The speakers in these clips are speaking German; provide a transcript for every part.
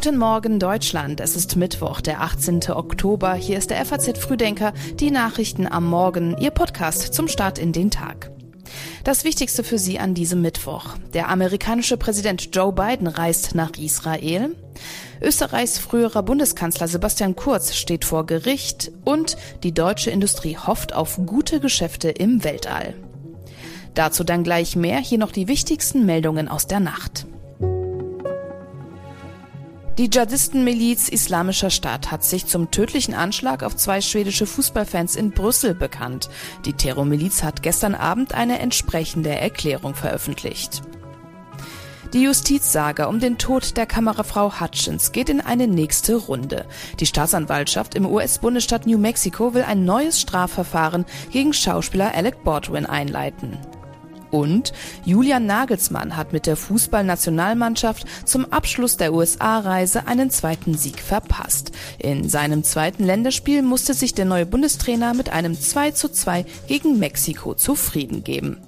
Guten Morgen Deutschland. Es ist Mittwoch, der 18. Oktober. Hier ist der FAZ Frühdenker, die Nachrichten am Morgen, Ihr Podcast zum Start in den Tag. Das Wichtigste für Sie an diesem Mittwoch. Der amerikanische Präsident Joe Biden reist nach Israel. Österreichs früherer Bundeskanzler Sebastian Kurz steht vor Gericht und die deutsche Industrie hofft auf gute Geschäfte im Weltall. Dazu dann gleich mehr, hier noch die wichtigsten Meldungen aus der Nacht. Die Dschihadistenmiliz Islamischer Staat hat sich zum tödlichen Anschlag auf zwei schwedische Fußballfans in Brüssel bekannt. Die Terrormiliz hat gestern Abend eine entsprechende Erklärung veröffentlicht. Die Justizsage um den Tod der Kamerafrau Hutchins geht in eine nächste Runde. Die Staatsanwaltschaft im US-Bundesstaat New Mexico will ein neues Strafverfahren gegen Schauspieler Alec Baldwin einleiten. Und Julian Nagelsmann hat mit der Fußballnationalmannschaft zum Abschluss der USA-Reise einen zweiten Sieg verpasst. In seinem zweiten Länderspiel musste sich der neue Bundestrainer mit einem 2 zu 2 gegen Mexiko zufrieden geben.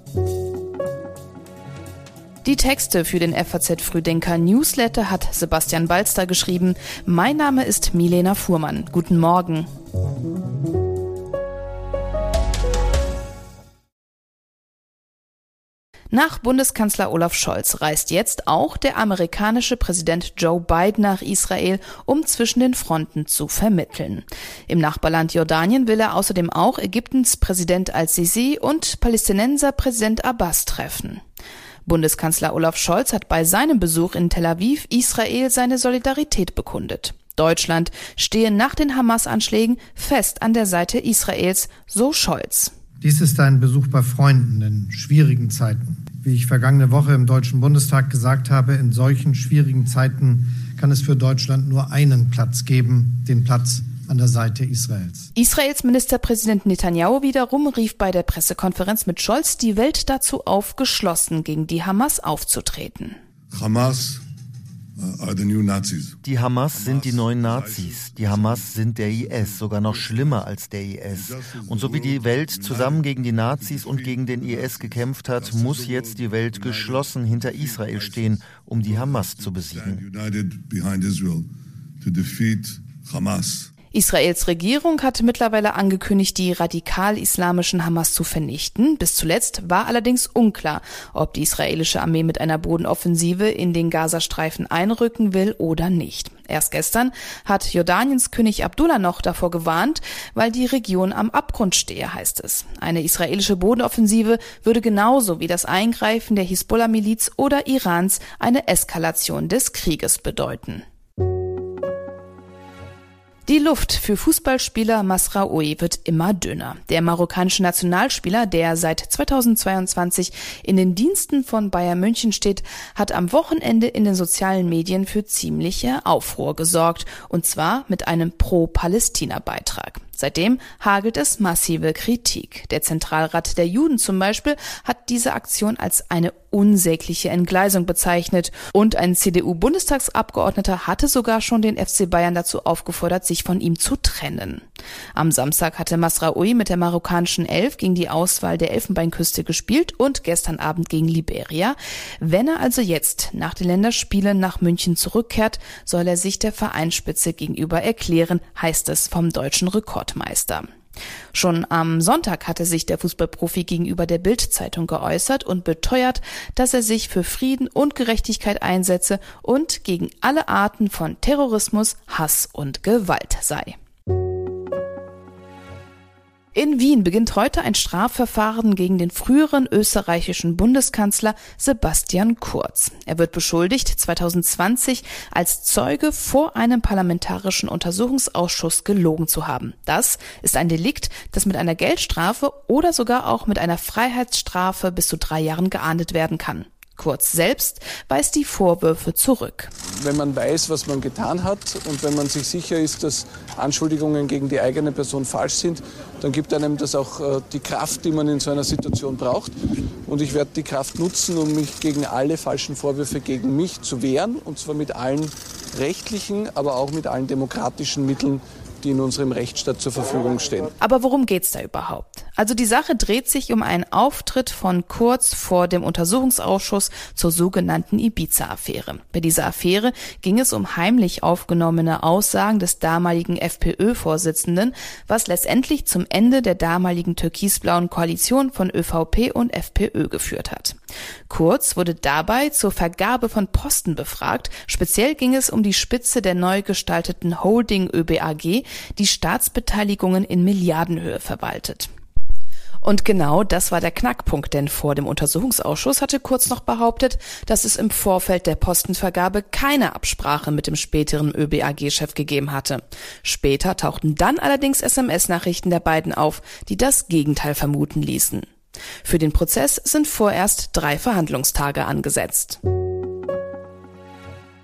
Die Texte für den FAZ Frühdenker Newsletter hat Sebastian Balster geschrieben. Mein Name ist Milena Fuhrmann. Guten Morgen. Nach Bundeskanzler Olaf Scholz reist jetzt auch der amerikanische Präsident Joe Biden nach Israel, um zwischen den Fronten zu vermitteln. Im Nachbarland Jordanien will er außerdem auch Ägyptens Präsident al-Sisi und Palästinenser Präsident Abbas treffen. Bundeskanzler Olaf Scholz hat bei seinem Besuch in Tel Aviv Israel seine Solidarität bekundet. Deutschland stehe nach den Hamas-Anschlägen fest an der Seite Israels, so Scholz. Dies ist ein Besuch bei Freunden in schwierigen Zeiten. Wie ich vergangene Woche im Deutschen Bundestag gesagt habe, in solchen schwierigen Zeiten kann es für Deutschland nur einen Platz geben, den Platz an der Seite Israels. Israels Ministerpräsident Netanyahu wiederum rief bei der Pressekonferenz mit Scholz die Welt dazu auf, geschlossen gegen die Hamas aufzutreten. Hamas die Hamas sind die neuen Nazis. Die Hamas sind der IS, sogar noch schlimmer als der IS. Und so wie die Welt zusammen gegen die Nazis und gegen den IS gekämpft hat, muss jetzt die Welt geschlossen hinter Israel stehen, um die Hamas zu besiegen. Israels Regierung hat mittlerweile angekündigt, die radikal-islamischen Hamas zu vernichten. Bis zuletzt war allerdings unklar, ob die israelische Armee mit einer Bodenoffensive in den Gazastreifen einrücken will oder nicht. Erst gestern hat Jordaniens König Abdullah noch davor gewarnt, weil die Region am Abgrund stehe, heißt es. Eine israelische Bodenoffensive würde genauso wie das Eingreifen der Hisbollah-Miliz oder Irans eine Eskalation des Krieges bedeuten. Die Luft für Fußballspieler Masraoui wird immer dünner. Der marokkanische Nationalspieler, der seit 2022 in den Diensten von Bayern München steht, hat am Wochenende in den sozialen Medien für ziemliche Aufruhr gesorgt, und zwar mit einem Pro-Palästina-Beitrag. Seitdem hagelt es massive Kritik. Der Zentralrat der Juden zum Beispiel hat diese Aktion als eine unsägliche Entgleisung bezeichnet und ein CDU-Bundestagsabgeordneter hatte sogar schon den FC Bayern dazu aufgefordert, sich von ihm zu trennen. Am Samstag hatte Masraoui mit der marokkanischen Elf gegen die Auswahl der Elfenbeinküste gespielt und gestern Abend gegen Liberia. Wenn er also jetzt nach den Länderspielen nach München zurückkehrt, soll er sich der Vereinsspitze gegenüber erklären, heißt es vom deutschen Rekord. Weltmeister. Schon am Sonntag hatte sich der Fußballprofi gegenüber der Bild-Zeitung geäußert und beteuert, dass er sich für Frieden und Gerechtigkeit einsetze und gegen alle Arten von Terrorismus, Hass und Gewalt sei. In Wien beginnt heute ein Strafverfahren gegen den früheren österreichischen Bundeskanzler Sebastian Kurz. Er wird beschuldigt, 2020 als Zeuge vor einem parlamentarischen Untersuchungsausschuss gelogen zu haben. Das ist ein Delikt, das mit einer Geldstrafe oder sogar auch mit einer Freiheitsstrafe bis zu drei Jahren geahndet werden kann. Kurz selbst weist die Vorwürfe zurück. Wenn man weiß, was man getan hat und wenn man sich sicher ist, dass Anschuldigungen gegen die eigene Person falsch sind, dann gibt einem das auch äh, die Kraft, die man in so einer Situation braucht. Und ich werde die Kraft nutzen, um mich gegen alle falschen Vorwürfe gegen mich zu wehren, und zwar mit allen rechtlichen, aber auch mit allen demokratischen Mitteln, die in unserem Rechtsstaat zur Verfügung stehen. Aber worum geht's da überhaupt? Also die Sache dreht sich um einen Auftritt von Kurz vor dem Untersuchungsausschuss zur sogenannten Ibiza-Affäre. Bei dieser Affäre ging es um heimlich aufgenommene Aussagen des damaligen FPÖ-Vorsitzenden, was letztendlich zum Ende der damaligen türkisblauen Koalition von ÖVP und FPÖ geführt hat. Kurz wurde dabei zur Vergabe von Posten befragt. Speziell ging es um die Spitze der neu gestalteten Holding ÖBAG, die Staatsbeteiligungen in Milliardenhöhe verwaltet. Und genau das war der Knackpunkt, denn vor dem Untersuchungsausschuss hatte Kurz noch behauptet, dass es im Vorfeld der Postenvergabe keine Absprache mit dem späteren ÖBAG-Chef gegeben hatte. Später tauchten dann allerdings SMS-Nachrichten der beiden auf, die das Gegenteil vermuten ließen. Für den Prozess sind vorerst drei Verhandlungstage angesetzt.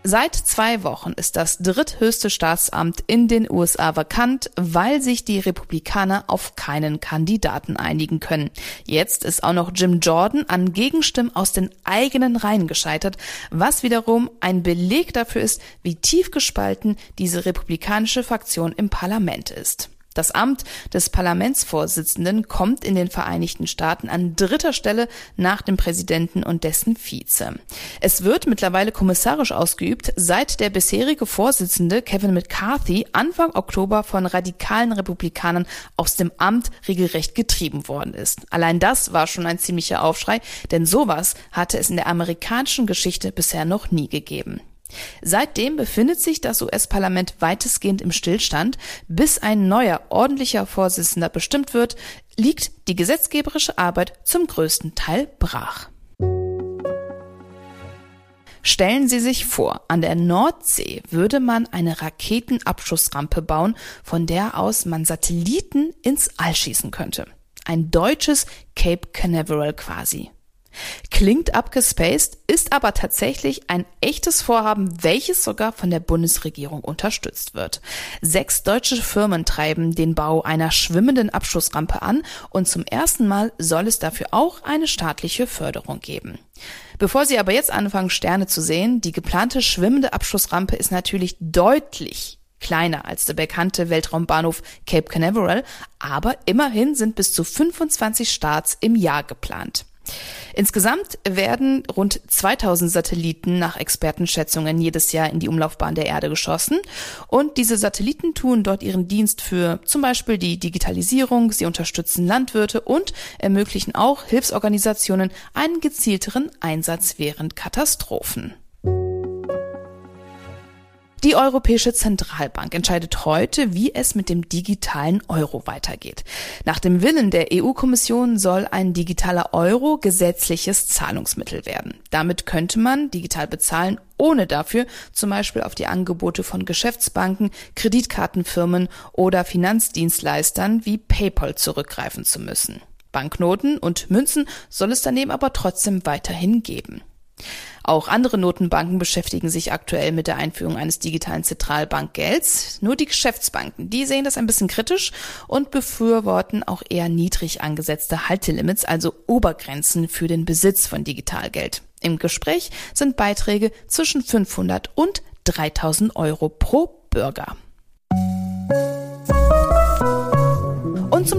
Seit zwei Wochen ist das dritthöchste Staatsamt in den USA vakant, weil sich die Republikaner auf keinen Kandidaten einigen können. Jetzt ist auch noch Jim Jordan an Gegenstimmen aus den eigenen Reihen gescheitert, was wiederum ein Beleg dafür ist, wie tief gespalten diese republikanische Fraktion im Parlament ist. Das Amt des Parlamentsvorsitzenden kommt in den Vereinigten Staaten an dritter Stelle nach dem Präsidenten und dessen Vize. Es wird mittlerweile kommissarisch ausgeübt, seit der bisherige Vorsitzende Kevin McCarthy Anfang Oktober von radikalen Republikanern aus dem Amt regelrecht getrieben worden ist. Allein das war schon ein ziemlicher Aufschrei, denn sowas hatte es in der amerikanischen Geschichte bisher noch nie gegeben. Seitdem befindet sich das US-Parlament weitestgehend im Stillstand. Bis ein neuer ordentlicher Vorsitzender bestimmt wird, liegt die gesetzgeberische Arbeit zum größten Teil brach. Stellen Sie sich vor, an der Nordsee würde man eine Raketenabschussrampe bauen, von der aus man Satelliten ins All schießen könnte. Ein deutsches Cape Canaveral quasi. Klingt abgespaced, ist aber tatsächlich ein echtes Vorhaben, welches sogar von der Bundesregierung unterstützt wird. Sechs deutsche Firmen treiben den Bau einer schwimmenden Abschussrampe an und zum ersten Mal soll es dafür auch eine staatliche Förderung geben. Bevor Sie aber jetzt anfangen, Sterne zu sehen, die geplante schwimmende Abschussrampe ist natürlich deutlich kleiner als der bekannte Weltraumbahnhof Cape Canaveral, aber immerhin sind bis zu 25 Starts im Jahr geplant. Insgesamt werden rund 2000 Satelliten nach Expertenschätzungen jedes Jahr in die Umlaufbahn der Erde geschossen. Und diese Satelliten tun dort ihren Dienst für zum Beispiel die Digitalisierung, sie unterstützen Landwirte und ermöglichen auch Hilfsorganisationen einen gezielteren Einsatz während Katastrophen. Die Europäische Zentralbank entscheidet heute, wie es mit dem digitalen Euro weitergeht. Nach dem Willen der EU-Kommission soll ein digitaler Euro gesetzliches Zahlungsmittel werden. Damit könnte man digital bezahlen, ohne dafür zum Beispiel auf die Angebote von Geschäftsbanken, Kreditkartenfirmen oder Finanzdienstleistern wie PayPal zurückgreifen zu müssen. Banknoten und Münzen soll es daneben aber trotzdem weiterhin geben. Auch andere Notenbanken beschäftigen sich aktuell mit der Einführung eines digitalen Zentralbankgelds. Nur die Geschäftsbanken, die sehen das ein bisschen kritisch und befürworten auch eher niedrig angesetzte Haltelimits, also Obergrenzen für den Besitz von Digitalgeld. Im Gespräch sind Beiträge zwischen 500 und 3000 Euro pro Bürger.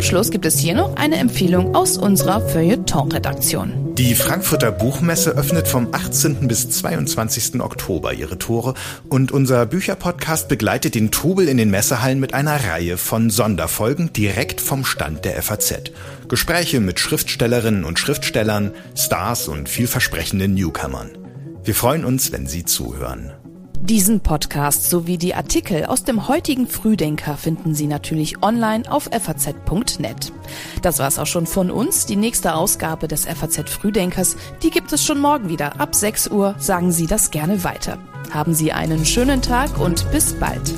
Und zum Schluss gibt es hier noch eine Empfehlung aus unserer Feuilleton-Redaktion. Die Frankfurter Buchmesse öffnet vom 18. bis 22. Oktober ihre Tore und unser Bücherpodcast begleitet den Trubel in den Messehallen mit einer Reihe von Sonderfolgen direkt vom Stand der FAZ. Gespräche mit Schriftstellerinnen und Schriftstellern, Stars und vielversprechenden Newcomern. Wir freuen uns, wenn Sie zuhören. Diesen Podcast sowie die Artikel aus dem heutigen Frühdenker finden Sie natürlich online auf faz.net. Das war's auch schon von uns. Die nächste Ausgabe des FAZ Frühdenkers, die gibt es schon morgen wieder. Ab 6 Uhr sagen Sie das gerne weiter. Haben Sie einen schönen Tag und bis bald.